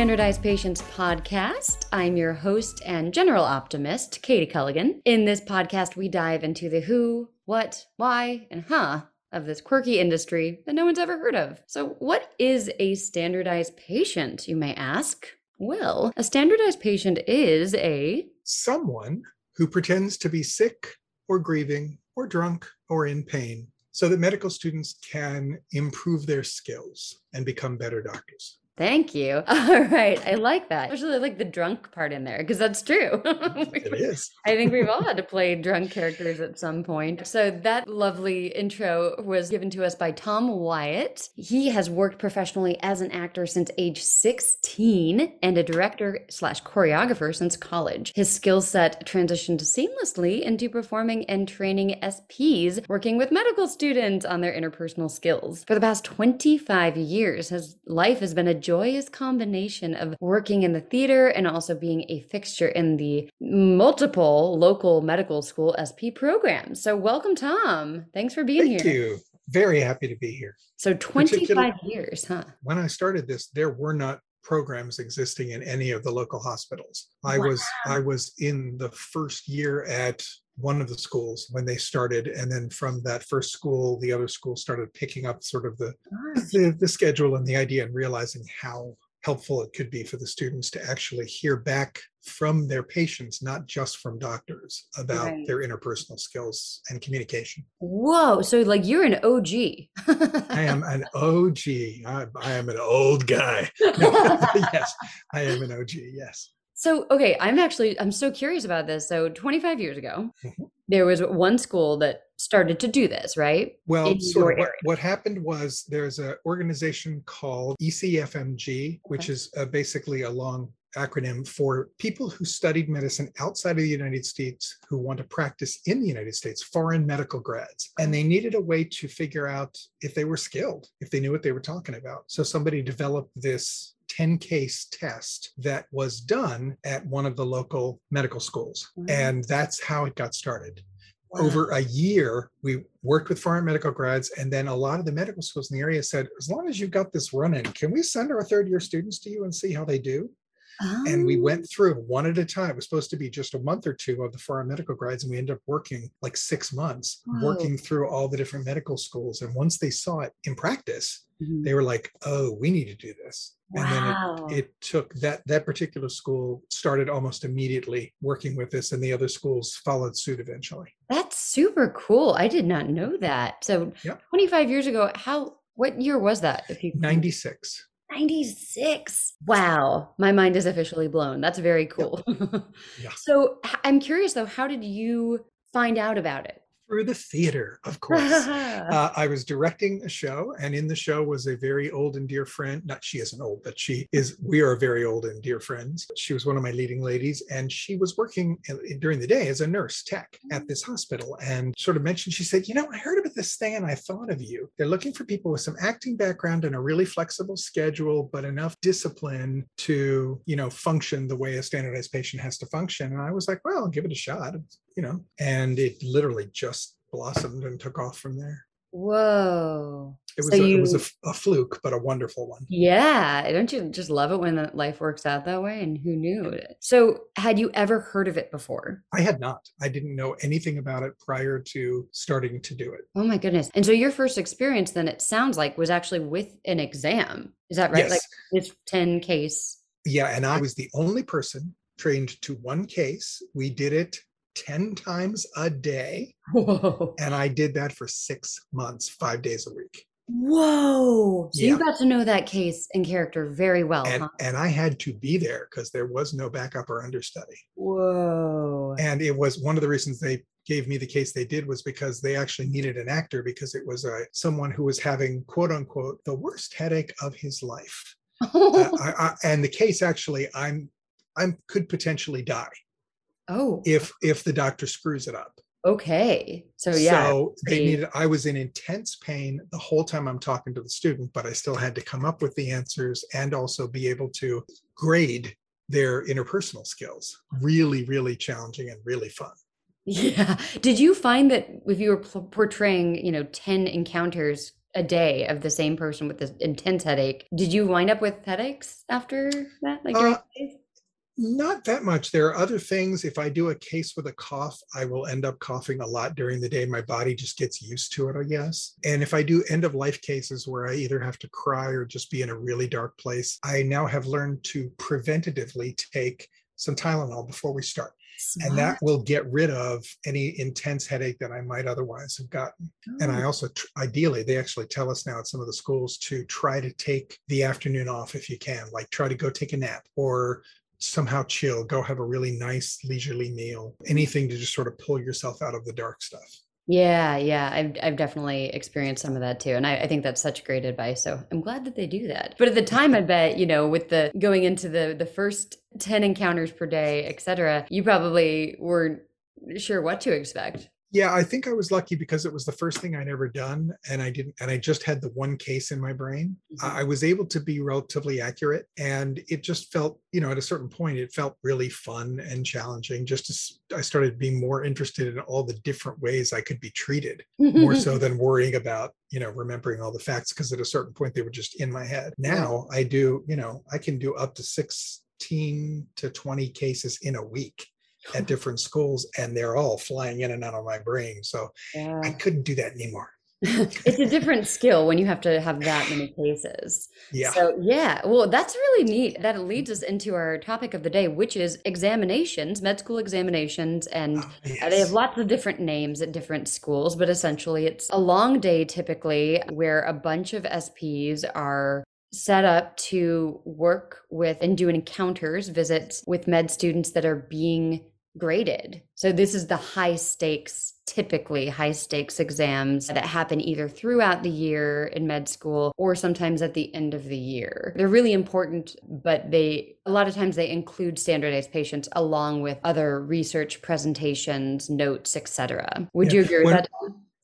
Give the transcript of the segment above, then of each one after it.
Standardized Patients podcast. I'm your host and general optimist, Katie Culligan. In this podcast, we dive into the who, what, why, and huh of this quirky industry that no one's ever heard of. So, what is a standardized patient, you may ask? Well, a standardized patient is a someone who pretends to be sick or grieving or drunk or in pain so that medical students can improve their skills and become better doctors. Thank you. All right. I like that. Especially like the drunk part in there because that's true. it is. I think we've all had to play drunk characters at some point. So that lovely intro was given to us by Tom Wyatt. He has worked professionally as an actor since age 16 and a director slash choreographer since college. His skill set transitioned seamlessly into performing and training SPs, working with medical students on their interpersonal skills. For the past 25 years, his life has been a joyous combination of working in the theater and also being a fixture in the multiple local medical school SP programs. So, welcome, Tom. Thanks for being Thank here. Thank you. Very happy to be here. So, 25 years, huh? When I started this, there were not programs existing in any of the local hospitals. I wow. was I was in the first year at one of the schools when they started and then from that first school the other schools started picking up sort of the, the, the schedule and the idea and realizing how helpful it could be for the students to actually hear back from their patients not just from doctors about right. their interpersonal skills and communication whoa so like you're an og i am an og I, I am an old guy yes i am an og yes so, okay, I'm actually I'm so curious about this. So, 25 years ago, mm-hmm. there was one school that started to do this, right? Well, sort of what, what, happened was there's an organization called ECFMG, okay. which is uh, basically a long acronym for people who studied medicine outside of the United States who want to practice in the United States, foreign medical grads. And they needed a way to figure out if they were skilled, if they knew what they were talking about. So somebody developed this 10 case test that was done at one of the local medical schools. Mm-hmm. And that's how it got started. Wow. Over a year, we worked with foreign medical grads, and then a lot of the medical schools in the area said, as long as you've got this running, can we send our third year students to you and see how they do? Oh. And we went oh. through one at a time. It was supposed to be just a month or two of the foreign medical grads, and we ended up working like six months, working through all the different medical schools. And once they saw it in practice, mm-hmm. they were like, "Oh, we need to do this." Wow. And then it, it, took that that particular school started almost immediately working with this, and the other schools followed suit eventually. That's super cool. I did not know that. So, yep. 25 years ago, how what year was that? If you 96. 96. Wow. My mind is officially blown. That's very cool. Yep. Yeah. so I'm curious though, how did you find out about it? Through the theater, of course. uh, I was directing a show, and in the show was a very old and dear friend. Not she isn't old, but she is. We are very old and dear friends. She was one of my leading ladies, and she was working during the day as a nurse tech at this hospital. And sort of mentioned, she said, "You know, I heard about this thing, and I thought of you. They're looking for people with some acting background and a really flexible schedule, but enough discipline to, you know, function the way a standardized patient has to function." And I was like, "Well, I'll give it a shot." You know, and it literally just blossomed and took off from there. Whoa. It was, so a, you, it was a, a, fluke, but a wonderful one. Yeah. Don't you just love it when life works out that way? And who knew it? So, had you ever heard of it before? I had not. I didn't know anything about it prior to starting to do it. Oh, my goodness. And so, your first experience, then it sounds like, was actually with an exam. Is that right? Yes. Like this 10 case. Yeah. And I was the only person trained to one case. We did it 10 times a day. Whoa. And I did that for six months, five days a week. Whoa. So yeah. you got to know that case and character very well. And, huh? and I had to be there because there was no backup or understudy. Whoa. And it was one of the reasons they gave me the case they did was because they actually needed an actor because it was uh, someone who was having quote unquote the worst headache of his life. uh, I, I, and the case actually I'm I'm could potentially die. Oh. If if the doctor screws it up. Okay. So yeah. So they needed I was in intense pain the whole time I'm talking to the student, but I still had to come up with the answers and also be able to grade their interpersonal skills. Really, really challenging and really fun. Yeah. Did you find that if you were portraying, you know, 10 encounters a day of the same person with this intense headache. Did you wind up with headaches after that? Like uh, not that much. There are other things. If I do a case with a cough, I will end up coughing a lot during the day. My body just gets used to it, I guess. And if I do end of life cases where I either have to cry or just be in a really dark place, I now have learned to preventatively take some Tylenol before we start. Smart. And that will get rid of any intense headache that I might otherwise have gotten. Oh. And I oh. also, ideally, they actually tell us now at some of the schools to try to take the afternoon off if you can, like try to go take a nap or somehow chill, go have a really nice leisurely meal, anything to just sort of pull yourself out of the dark stuff. Yeah, yeah, I've I've definitely experienced some of that too, and I, I, think that's such great advice. So I'm glad that they do that. But at the time, I bet you know, with the going into the the first ten encounters per day, etc., you probably weren't sure what to expect. Yeah, I think I was lucky because it was the first thing I'd ever done, and I didn't, and I just had the one case in my brain. Mm-hmm. I was able to be relatively accurate, and it just felt, you know, at a certain point, it felt really fun and challenging. Just as I started being more interested in all the different ways I could be treated, more so than worrying about, you know, remembering all the facts, because at a certain point they were just in my head. Now I do, you know, I can do up to 16 to 20 cases in a week at different schools and they're all flying in and out of my brain. So yeah. I couldn't do that anymore. it's a different skill when you have to have that many cases. Yeah. So, yeah, well, that's really neat. That leads us into our topic of the day, which is examinations, med school examinations. And oh, yes. they have lots of different names at different schools, but essentially it's a long day typically where a bunch of SPs are set up to work with and do encounters, visits with med students that are being graded. So this is the high stakes, typically high stakes exams that happen either throughout the year in med school or sometimes at the end of the year. They're really important, but they a lot of times they include standardized patients along with other research presentations, notes, etc. Would yeah. you agree with when, that?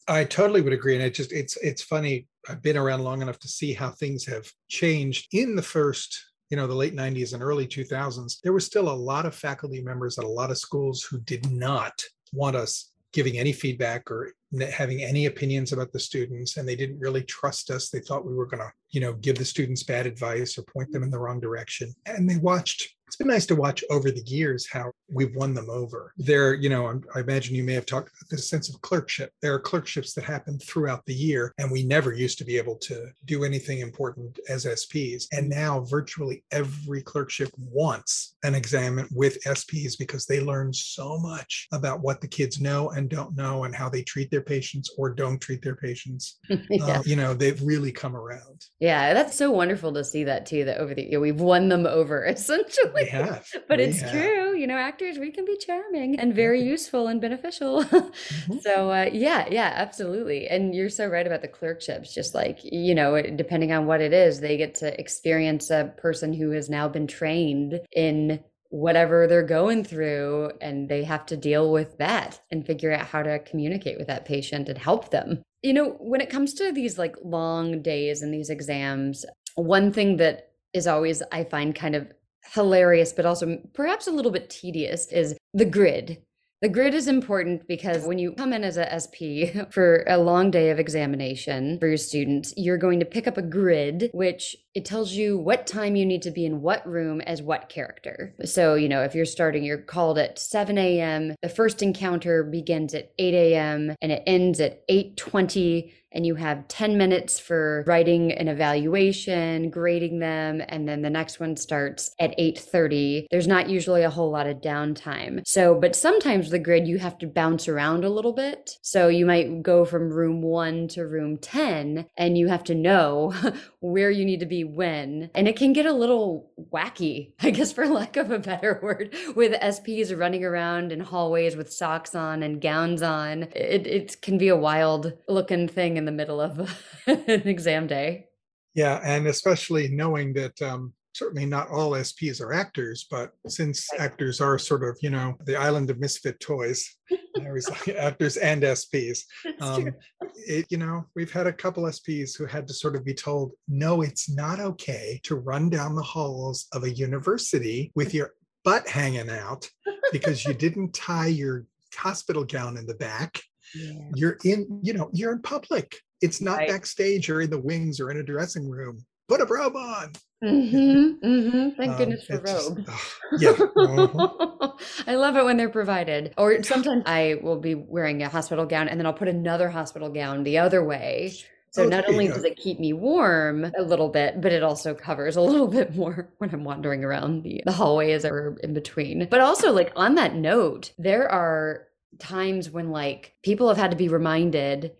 I totally would agree and it just it's it's funny I've been around long enough to see how things have changed in the first you know the late 90s and early 2000s there were still a lot of faculty members at a lot of schools who did not want us giving any feedback or having any opinions about the students and they didn't really trust us. They thought we were going to you know give the students bad advice or point them in the wrong direction and they watched it's been nice to watch over the years how we've won them over. There, you know, I imagine you may have talked about this sense of clerkship. There are clerkships that happen throughout the year, and we never used to be able to do anything important as SPs. And now virtually every clerkship wants an exam with SPs because they learn so much about what the kids know and don't know and how they treat their patients or don't treat their patients. yeah. uh, you know, they've really come around. Yeah, that's so wonderful to see that too, that over the year we've won them over essentially. We have. but we it's have. true. You know, actors, we can be charming and very useful and beneficial. mm-hmm. So, uh, yeah, yeah, absolutely. And you're so right about the clerkships. Just like, you know, depending on what it is, they get to experience a person who has now been trained in whatever they're going through and they have to deal with that and figure out how to communicate with that patient and help them. You know, when it comes to these like long days and these exams, one thing that is always I find kind of hilarious, but also perhaps a little bit tedious is the grid. The grid is important because when you come in as a SP for a long day of examination for your students, you're going to pick up a grid, which it tells you what time you need to be in what room as what character. So, you know, if you're starting, you're called at 7 a.m. The first encounter begins at 8 a.m. and it ends at 8:20 and you have 10 minutes for writing an evaluation, grading them, and then the next one starts at 8:30. There's not usually a whole lot of downtime. So, but sometimes the grid you have to bounce around a little bit. So you might go from room 1 to room 10 and you have to know where you need to be when. And it can get a little wacky, I guess for lack of a better word, with SPs running around in hallways with socks on and gowns on. It it can be a wild looking thing in the middle of an exam day. Yeah, and especially knowing that um, certainly not all SPs are actors, but since actors are sort of, you know, the island of misfit toys, I always like actors and SPs. Um, it, you know, we've had a couple SPs who had to sort of be told, no, it's not okay to run down the halls of a university with your butt hanging out because you didn't tie your hospital gown in the back. Yeah. You're in, you know, you're in public It's not Right. backstage or in the wings or in a dressing room. Put a robe on. Mm-hmm, mm-hmm. Thank Um, goodness for it's just- robes. ugh, yeah. mhm. I love it when they're provided. Or sometimes I will be wearing a hospital gown and then I'll put another hospital gown the other way. So Oh, not only does it keep me warm a little bit, but it also covers a little bit more when I'm wandering around the, the hallways or in between. But also, like on that note, there are times when like people have had to be reminded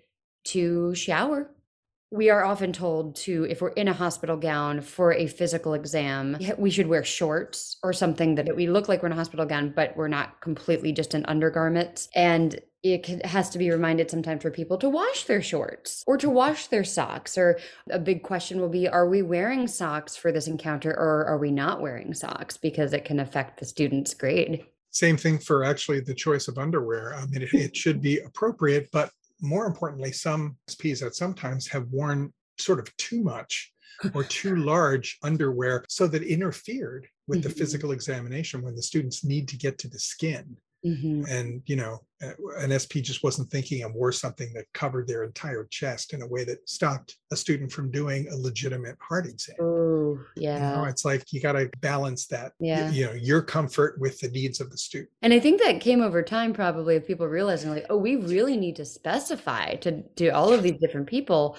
to shower. We are often told to, if we're in a hospital gown for a physical exam, we should wear shorts or something that we look like we're in a hospital gown, but we're not completely just in undergarments. And it has to be reminded sometimes for people to wash their shorts or to wash their socks. Or a big question will be Are we wearing socks for this encounter or are we not wearing socks? Because it can affect the student's grade. Same thing for actually the choice of underwear. I mean, it, it should be appropriate, but more importantly, some SPs that sometimes have worn sort of too much or too large underwear so that interfered with the Mhm. physical examination when the students need to get to the skin. Mhm. And, you know, uh, an SP just wasn't thinking and wore something that covered their entire chest in a way that stopped a student from doing a legitimate heart exam. Ooh, You know, yeah. it's like you got to balance that, Yeah. you know, your comfort with the needs of the student. And I think that came over time, probably, of people realizing, like, oh, we really need to specify to to all of these different people,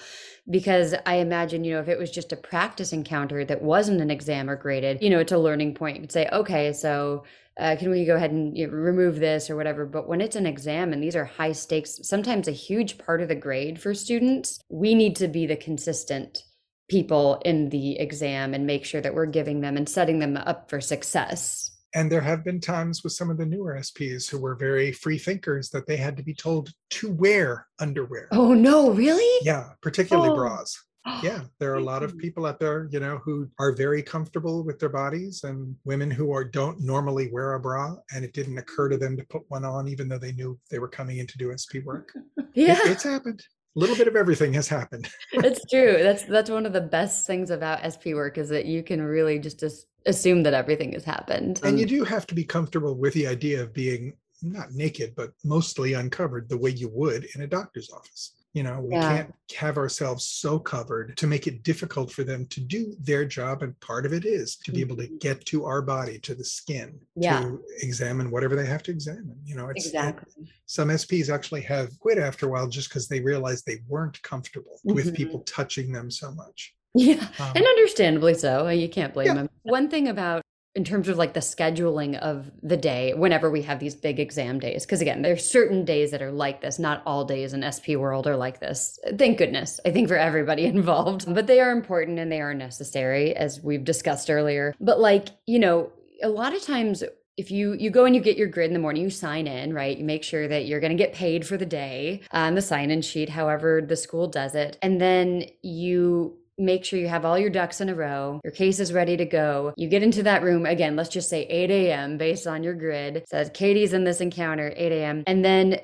because I imagine, you know, if it was just a practice encounter that wasn't an exam or graded, you know, it's a learning point. You could say, okay, so uh, can we go ahead and you know, remove this or whatever? But when it's an exam and these are high stakes, sometimes a huge part of the grade for students, we need to be the consistent people in the exam and make sure that we're giving them and setting them up for success. And there have been times with some of the newer SPs who were very free thinkers that they had to be told to wear underwear. Oh no, really? Yeah, particularly Oh. bras. Yeah, there are a lot of people out there, you know, who are very comfortable with their bodies and women who are don't normally wear a bra and it didn't occur to them to put one on even though they knew they were coming in to do SP work. It- Yeah, it's happened. A little bit of everything has happened. it's true. That's that's one of the best things about SP work is that you can really just as- assume that everything has happened. And you Um, do have to be comfortable with the idea of being not naked, but mostly uncovered the way you would in a doctor's office. You know, we Yeah. can't have ourselves so covered to make it difficult for them to do their job. And part of it is to be able to Mhm. get to our body, to the skin, Yeah. to examine whatever they have to examine. You know, it's it- exactly. some SPs actually have quit after a while just because they realized they weren't comfortable with Mhm. people touching them so much. Yeah, Um, and understandably so. You can't blame Yeah. them. One thing about in terms of like the scheduling of the day whenever we have these big exam days. Because again there's certain days that are like this. Not all days in sp world are like this. Thank goodness i think for everybody involved. But they are important and they are necessary as we've discussed earlier. But like you know a lot of times if you you go and you get your grid in the morning you sign in right? You make sure that you're going to get paid for the day uh, on the sign in sheet however the school does it. And then you make sure you have all your ducks in a row. Your case is ready to go. You get into that room again let's just say 8 a.m based on your grid. Says katie's in this encounter 8 a.m and then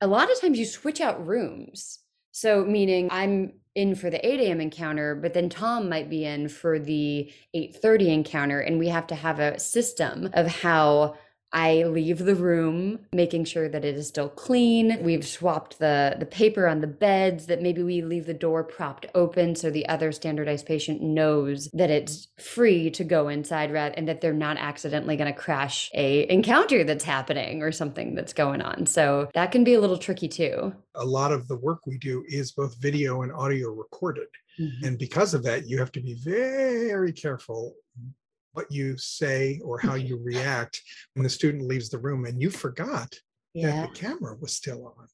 a lot of times you switch out rooms. So meaning i'm in for the 8 a.m encounter but then tom might be in for the 8.30 encounter and we have to have a system of how I leave the room, making sure that it is still clean. We've swapped the the paper on the beds. That maybe we leave the door propped open so the other standardized patient knows that it's free to go inside, and that they're not accidentally going to crash a encounter that's happening or something that's going on. So that can be a little tricky too. A lot of the work we do is both video and audio recorded. Mm-hmm. And because of that, you have to be very careful what you say or how you react when the student leaves the room and you forgot Yeah. that the camera was still on.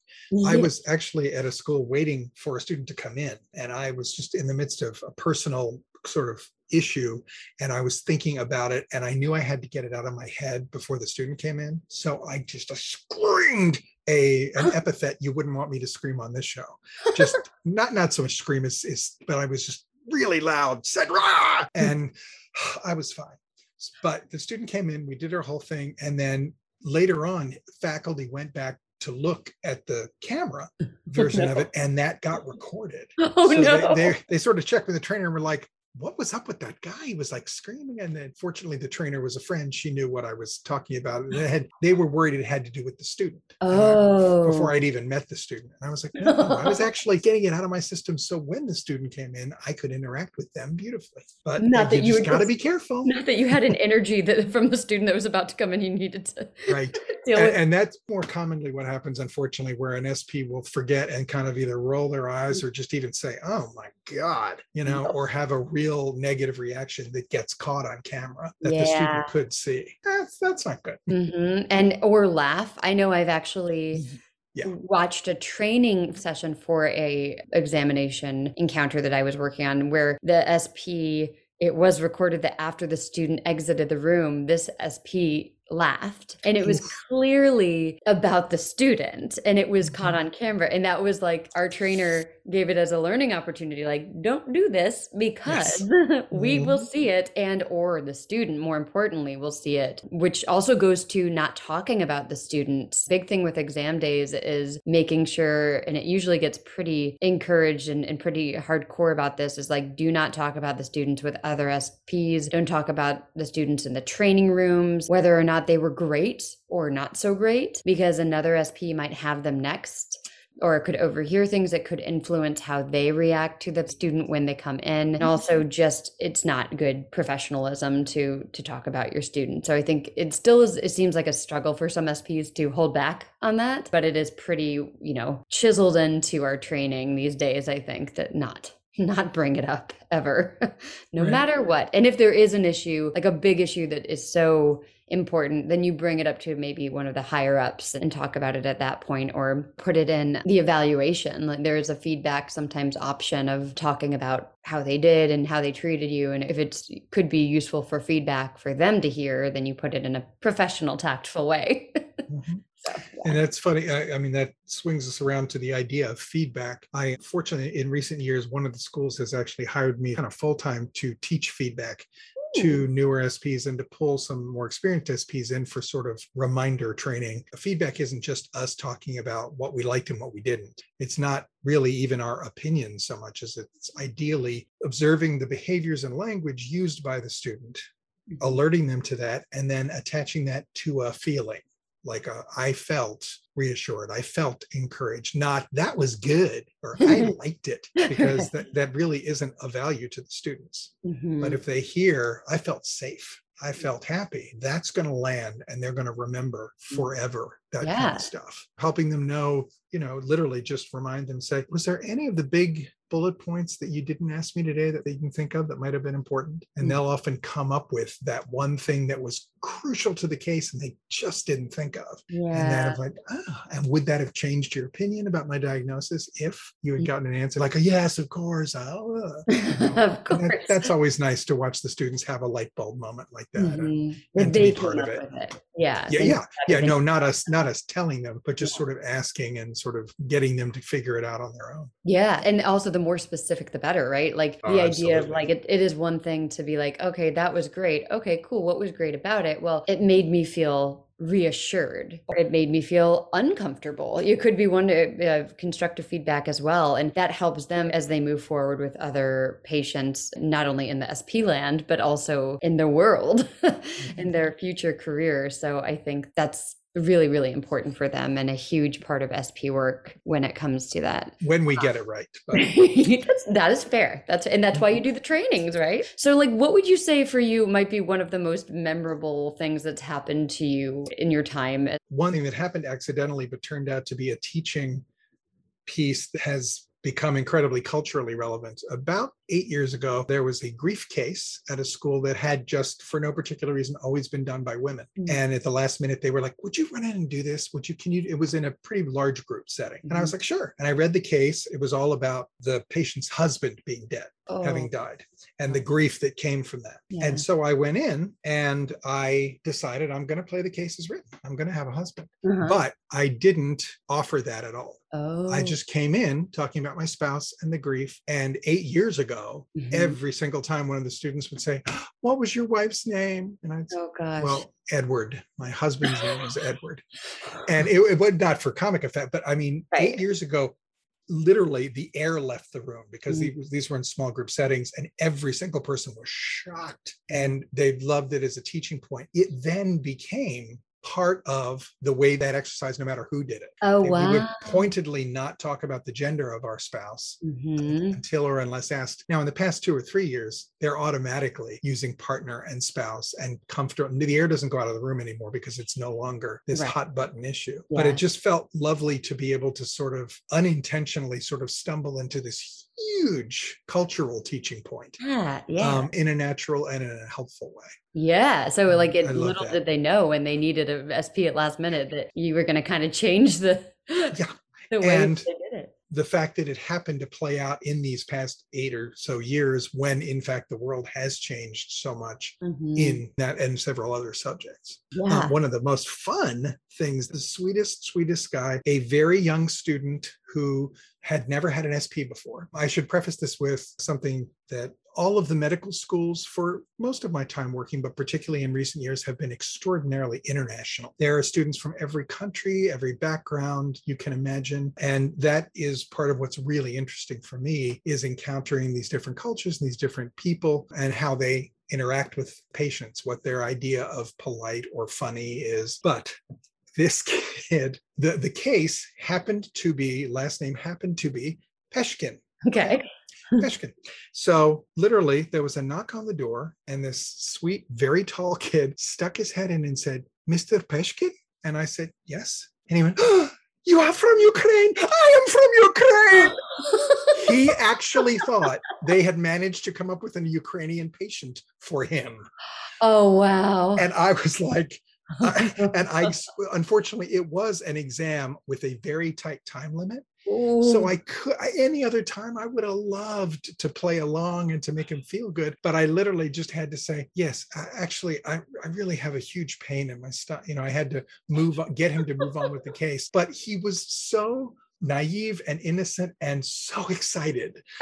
I was actually at a school waiting for a student to come in, and I was just in the midst of a personal sort of issue, and I was thinking about it, and I knew I had to get it out of my head before the student came in. So I just screamed a an epithet you wouldn't want me to scream on this show. Just not not so much scream as, is, but I was just really loud, said rah, and I was fine. But the student came in, we did our whole thing, and then later on, faculty went back to look at the camera version of it, and that got recorded. oh So no. they, they they sort of checked with the trainer and were like, what was up with that guy? He was like screaming. And then fortunately the trainer was a friend. She knew what I was talking about. And they had they were worried it had to do with the student. Uh, oh. before I'd even met the student. And I was like, no, I was actually getting it out of my system. So when the student came in, I could interact with them beautifully. But Not that you just would gotta be careful. Not that you had an energy that from the student that was about to come in, you needed to Right. deal And, with. and that's more commonly what happens, unfortunately, where an SP will forget and kind of either roll their eyes or just even say, oh my God, you know, Yep. or have a real negative reaction that gets caught on camera that the student could see. That's that's not good. Mhm. And or laugh. I know I've actually Yeah. watched a training session for a examination encounter that I was working on where the SP it was recorded that after the student exited the room, this SP laughed and it was clearly about the student and it was caught Mhm. on camera and that was like our trainer gave it as a learning opportunity like don't do this because we will Mhm. see it and or the student more importantly will see it which also goes to not talking about the students big thing with exam days is making sure and it usually gets pretty encouraged and, and pretty hardcore about this is like do not talk about the students with other sps don't talk about the students in the training rooms whether or not they were great or not so great because another sp might have them next or could overhear things that could influence how they react to the student when they come in. And also just it's not good professionalism to to talk about your student. So i think it still is it seems like a struggle for some sps to hold back on that but it is pretty you know chiseled into our training these days i think that not not bring it up ever no Right. matter what. And if there is an issue like a big issue that is so important, then you bring it up to maybe one of the higher ups and talk about it at that point or put it in the evaluation. Like there is a feedback sometimes option of talking about how they did and how they treated you. And if it's could be useful for feedback for them to hear, then you put it in a professional, tactful way. Mhm. so yeah. And that's funny. I, I mean, that swings us around to the idea of feedback. I fortunately, in recent years, one of the schools has actually hired me kind of full time to teach feedback to newer SPs and to pull some more experienced SPs in for sort of reminder training. Feedback isn't just us talking about what we liked and what we didn't. It's not really even our opinion so much as it's ideally observing the behaviors and language used by the student, mm-hmm. alerting them to that, and then attaching that to a feeling like a, I felt reassured, I felt encouraged, not that was good or I liked it, because that, that really isn't a value to the students. Mhm. But if they hear, I felt safe, I felt happy, that's going to land and they're going to remember forever that kind Mm. Of stuff. Helping them know, you know, literally just remind them, say, was there any of the big bullet points that you didn't ask me today that you can think of that might have been important? And Mm. they'll often come up with that one thing that was crucial to the case and they just didn't think of. And then yeah. I'm like, ah, and would that have changed your opinion about my diagnosis if you had Mm. gotten an answer like, yes, of course. Oh, uh," you know? of course. that- that's always nice to watch the students have a light bulb moment like that. and- Mhm. That and to they be part of up it. with it. Yeah. Yeah, yeah, yeah. No, not us, not us telling them, but just sort of asking and sort of getting them to figure it out on their own. Yeah, and also the more specific, the better, right? Like Oh, the idea of like it, it is one thing to be like, okay, that was great. Okay, cool. What was great about it? Well, it made me feel reassured. It made me feel uncomfortable. It could be one uh, constructive feedback as well, and that helps them as they move forward with other patients, not only in the SP land but also in the world, in their future career. So I think that's really really important for them and a huge part of SP work when it comes to that. When we get uh, it right. That's, that is fair. That's and that's why you do the trainings, right? So, like, what would you say for you might be one of the most memorable things that's happened to you in your time? one thing that happened accidentally, but turned out to be a teaching piece that has become incredibly culturally relevant. About eight years ago, there was a grief case at a school that had just, for no particular reason, always been done by women. Mm. And at the last minute, they were like, "Would you run in and do this? Would you? Can you?" It was in a pretty large group setting, and I was like, "Sure." And I read the case. It was all about the patient's husband being dead Oh, having died and the grief that came from that. Yeah. And so I went in and I decided I'm going to play the case as written. I'm going to have a husband. uh-huh. But I didn't offer that at all. oh, I just came in talking about my spouse and the grief. And eight years ago, Mhm. every single time one of the students would say, What was your wife's name? And I'd say, oh gosh. Well, Edward. My husband's name is Edward. And it, it was not for comic effect, but I mean, Right. eight years ago, literally the air left the room because Mm. these, these were in small group settings and every single person was shocked and they loved it as a teaching point. It then became part of the way that exercise, no matter who did it. Oh, And We would pointedly not talk about the gender of our spouse Mhm. until or unless asked. Now, in the past two or three years, they're automatically using partner and spouse and comfortable. The air doesn't go out of the room anymore because it's no longer this Right. hot button issue. But it just felt lovely to be able to sort of unintentionally sort of stumble into this huge cultural teaching point Yeah, yeah. um, in a natural and in a helpful way. Yeah. So like it little that. did they know when they needed a SP at last minute that you were gonna kind of change the Yeah. the way And- they did it. The fact that it happened to play out in these past eight or so years when in fact the world has changed so much Mhm. in that and several other subjects. Uh, one of the most fun things the sweetest sweetest guy a very young student who had never had an sp before. I should preface this with something that all of the medical schools for most of my time working but particularly in recent years have been extraordinarily international there are students from every country every background you can imagine and that is part of what's really interesting for me is encountering these different cultures and these different people and how they interact with patients, what their idea of polite or funny is. But this kid, the, the case happened to be, last name happened to be Peshkin. Okay. Peshkin. So literally, there was a knock on the door, and this sweet, very tall kid stuck his head in and said, Mr. Peshkin? And I said, Yes. And he went, "Oh, You are from Ukraine. I am from Ukraine. He actually thought they had managed to come up with a Ukrainian patient for him. oh wow. And I was like, and I unfortunately it was an exam with a very tight time limit. So i could any other time i would have loved to play along and to make him feel good but i literally just had to say yes I, actually I, I really have a huge pain in my stomach you know i had to move on get him to move on with the case but he was so naive and innocent and so excited.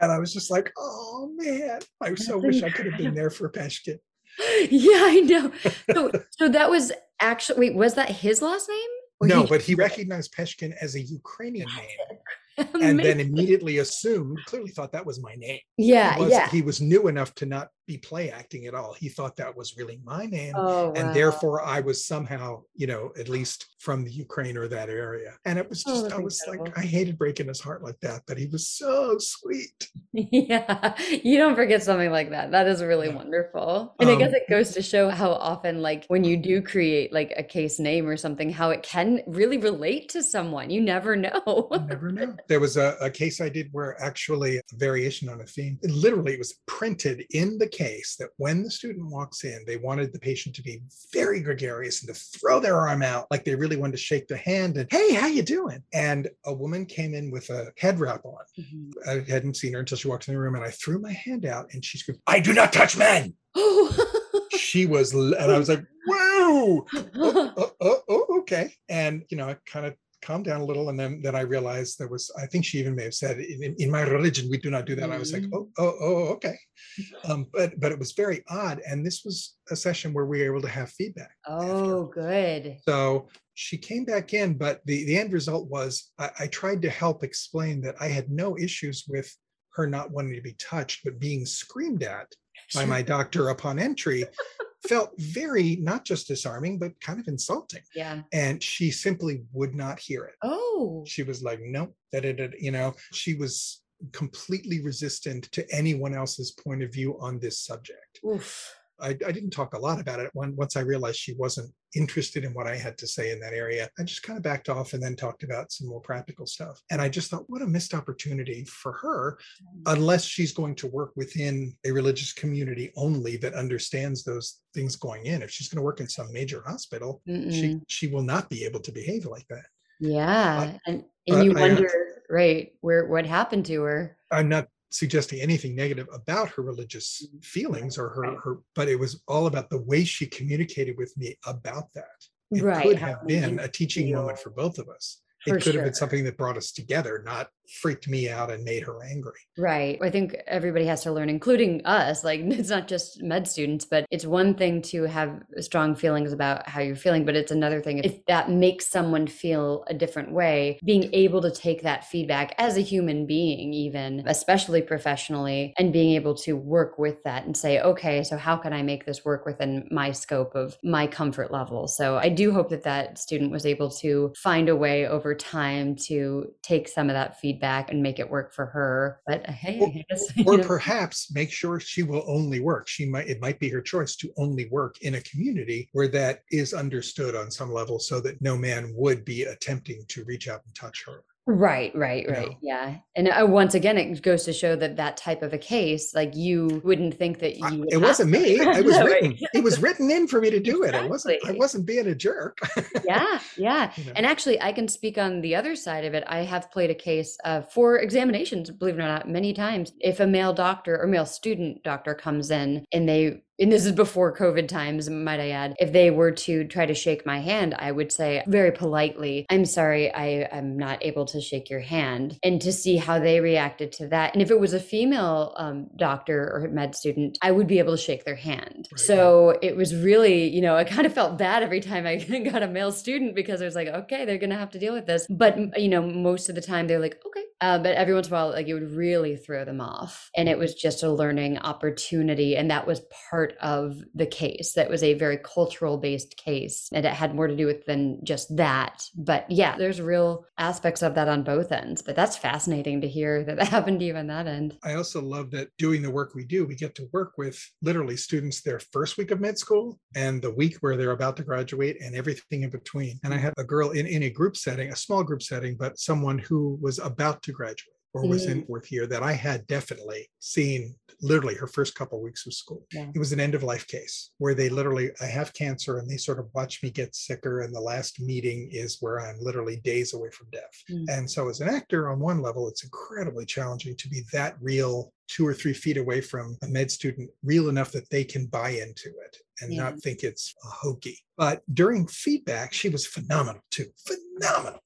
And i was just like oh man i so wish i could have been there for peshkin yeah, I know. So so that was actually wait, was that his last name? Or no he but he recognized peshkin as a ukrainian name and then immediately assumed clearly thought that was my name yeah, was, yeah. he was new enough to not be play acting at all he thought that was really my name Oh, and wow. therefore i was somehow you know at least from the ukraine or that area and it was Oh, just that's i was like, I hated breaking his heart like that but he was so sweet Yeah, you don't forget something like that. That is really Yeah. wonderful. And I guess Um, it goes to show how often, like, when you do create like a case name or something, how it can really relate to someone. You never know. Never know. There was a, a case I did where actually a variation on a theme, literally it was printed in the case that when the student walks in, they wanted the patient to be very gregarious and to throw their arm out like they really wanted to shake the hand and, hey, how you doing? And a woman came in with a head wrap on. Mhm. I hadn't seen her until she walked in the room and I threw my hand out and she screamed, I do not touch men. Oh. She was, and I was like, whoa oh, oh, oh, okay. And you know, I kind of calmed down a little, and then then I realized there was. I think she even may have said, "In, in- my religion, we do not do that." I was like, Mm. oh, oh, oh, okay. Um, but but it was very odd, and this was a session where we were able to have feedback. Oh, good. So she came back in, but the the end result was I, I tried to help explain that I had no issues with her not wanting to be touched, but being screamed at by my doctor upon entry felt very not just disarming, but kind of insulting Yeah. and she simply would not hear it. Oh. She was like, nope, that it, you know, she was completely resistant to anyone else's point of view on this subject. Oof. I, I didn't talk a lot about it when, once I realized she wasn't interested in what I had to say in that area. I just kind of backed off and then talked about some more practical stuff. And I just thought, what a missed opportunity for her, unless she's going to work within a religious community only that understands those things going in. If she's going to work in some major hospital, she Mm-mm. she will not be able to behave like that. Yeah. And but and you I, uh, wonder, right, where what happened to her? I'm not suggesting anything negative about her religious Mhm. feelings or her Right. her, but it was all about the way she communicated with me about that. It Right. could have it been a teaching moment for both of us. For it could have been something that brought us together, not freaked me out and made her angry. Right. I think everybody has to learn, including us. Like, it's not just med students, but it's one thing to have strong feelings about how you're feeling, but it's another thing if that makes someone feel a different way, being able to take that feedback as a human being, even, especially professionally, and being able to work with that and say, okay, so how can I make this work within my scope of my comfort level? So I do hope that that student was able to find a way over time to take some of that feedback and make it work for her. But hey, or, I guess, or know, perhaps make sure she will only work. She might it might be her choice to only work in a community where that is understood on some level so that no man would be attempting to reach out and touch her. Right, right, right. know? Yeah. And uh, once again, it goes to show that that type of a case, like you wouldn't think that you I- it wasn't me. It was No, right. written. It was written in for me to do it. I wasn't. I wasn't being a jerk. yeah, yeah. You know? And actually, I can speak on the other side of it. I have played a case uh, for examinations, believe it or not, many times. If a male doctor or male student doctor comes in and they and this is before COVID times, might I add, if they were to try to shake my hand, I would say very politely, I'm sorry, I am not able to shake your hand. And to see how they reacted to that. And if it was a female um, doctor or med student, I would be able to shake their hand. Right. So it was really, you know, I kind of felt bad every time I got a male student because I was like, okay, they're going to have to deal with this. But, you know, most of the time they're like, okay. Uh, but every once in a while, like it would really throw them off. And it was just a learning opportunity. And that was part of the case. That was a very cultural based case. And it had more to do with than just that. But yeah, there's real aspects of that on both ends. But that's fascinating to hear that that happened to you on that end. I also love that doing the work we do, we get to work with literally students their first week of med school and the week where they're about to graduate and everything in between. And I had a girl in, in a group setting, a small group setting, but someone who was about to graduate or was in fourth year that I had definitely seen literally her first couple weeks of school. Yeah. It was an end of life case where they literally, I have cancer and they sort of watch me get sicker. And the last meeting is where I'm literally days away from death. Mm. And so, as an actor, on one level, it's incredibly challenging to be that real two or three feet away from a med student, real enough that they can buy into it and Yeah. not think it's a hokey. But during feedback, she was phenomenal too. Phenomenal.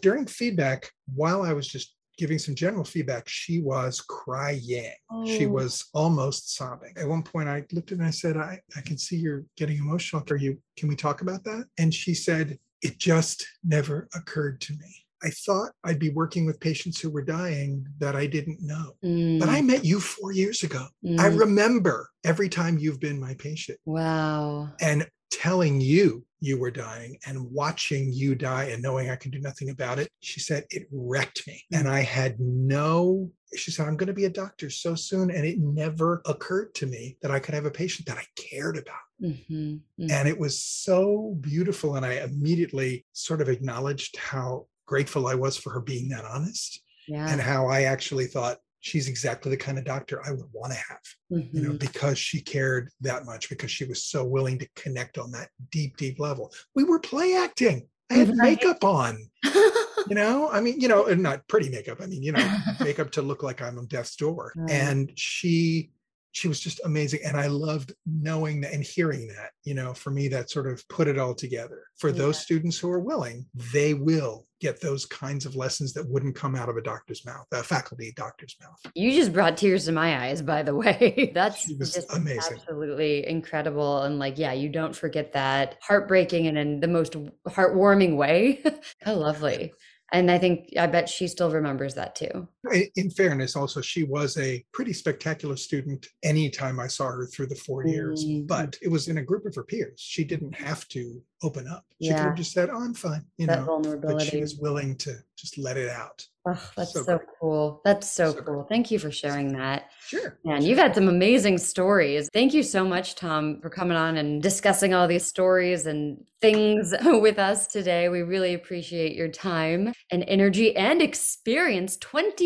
During feedback, while I was just giving some general feedback, she was crying. She Oh. was almost sobbing. At one point, I looked at her and I said, I, I can see you're getting emotional. Are you, can we talk about that? And she said, It just never occurred to me. I thought I'd be working with patients who were dying that I didn't know. But I Mm, met you four years ago. I mm. remember every time you've been my patient Wow. and telling you you were dying and watching you die and knowing I could do nothing about it. She said it wrecked me. And I had no, she said, I'm going to be a doctor so soon. And it never occurred to me that I could have a patient that I cared about. hmm And it was so beautiful. And I immediately sort of acknowledged how grateful I was for her being that honest Yeah. and how I actually thought she's exactly the kind of doctor I would want to have you know, Mhm. because she cared that much, because she was so willing to connect on that deep, deep level. We were play acting. I had Right. makeup on, you know, I mean, you know, and not pretty makeup. I mean, you know, makeup to look like I'm on death's door. Right. And she, she was just amazing. And I loved knowing that and hearing that, you know, for me, that sort of put it all together. For those students who are willing, they will get those kinds of lessons that wouldn't come out of a doctor's mouth, a faculty doctor's mouth. You just brought tears to my eyes, by the way. That's just amazing. absolutely incredible. And like, yeah, you don't forget that heartbreaking and in the most heartwarming way. How lovely. And I think, I bet she still remembers that too. In fairness, also, she was a pretty spectacular student anytime I saw her through the four years, Mhm. but it was in a group of her peers. She didn't have to open up. She could Yeah. have just said, Oh, I'm fine, you that know, but she was willing to just let it out. Oh, that's so so, cool. That's so, So cool. Thank you for sharing that. Sure. Man, you've had some amazing stories. Thank you so much, Tom, for coming on and discussing all these stories and things with us today. We really appreciate your time and energy and experience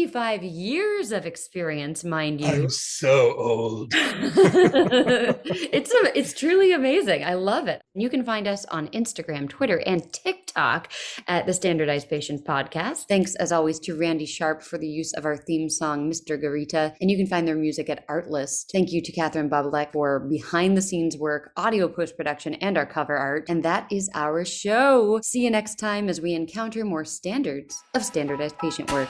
25 years of experience, mind you. I'm so old. it's a, it's truly amazing. I love it. You can find us on Instagram, Twitter, and TikTok at the Standardized Patients Podcast. Thanks as always to Randy Sharp for the use of our theme song, Mr. Garita, and you can find their music at Artlist. Thank you to Catherine Bobolek for behind the scenes work, audio post production, and our cover art. And that is our show. See you next time as we encounter more standards of standardized patient work.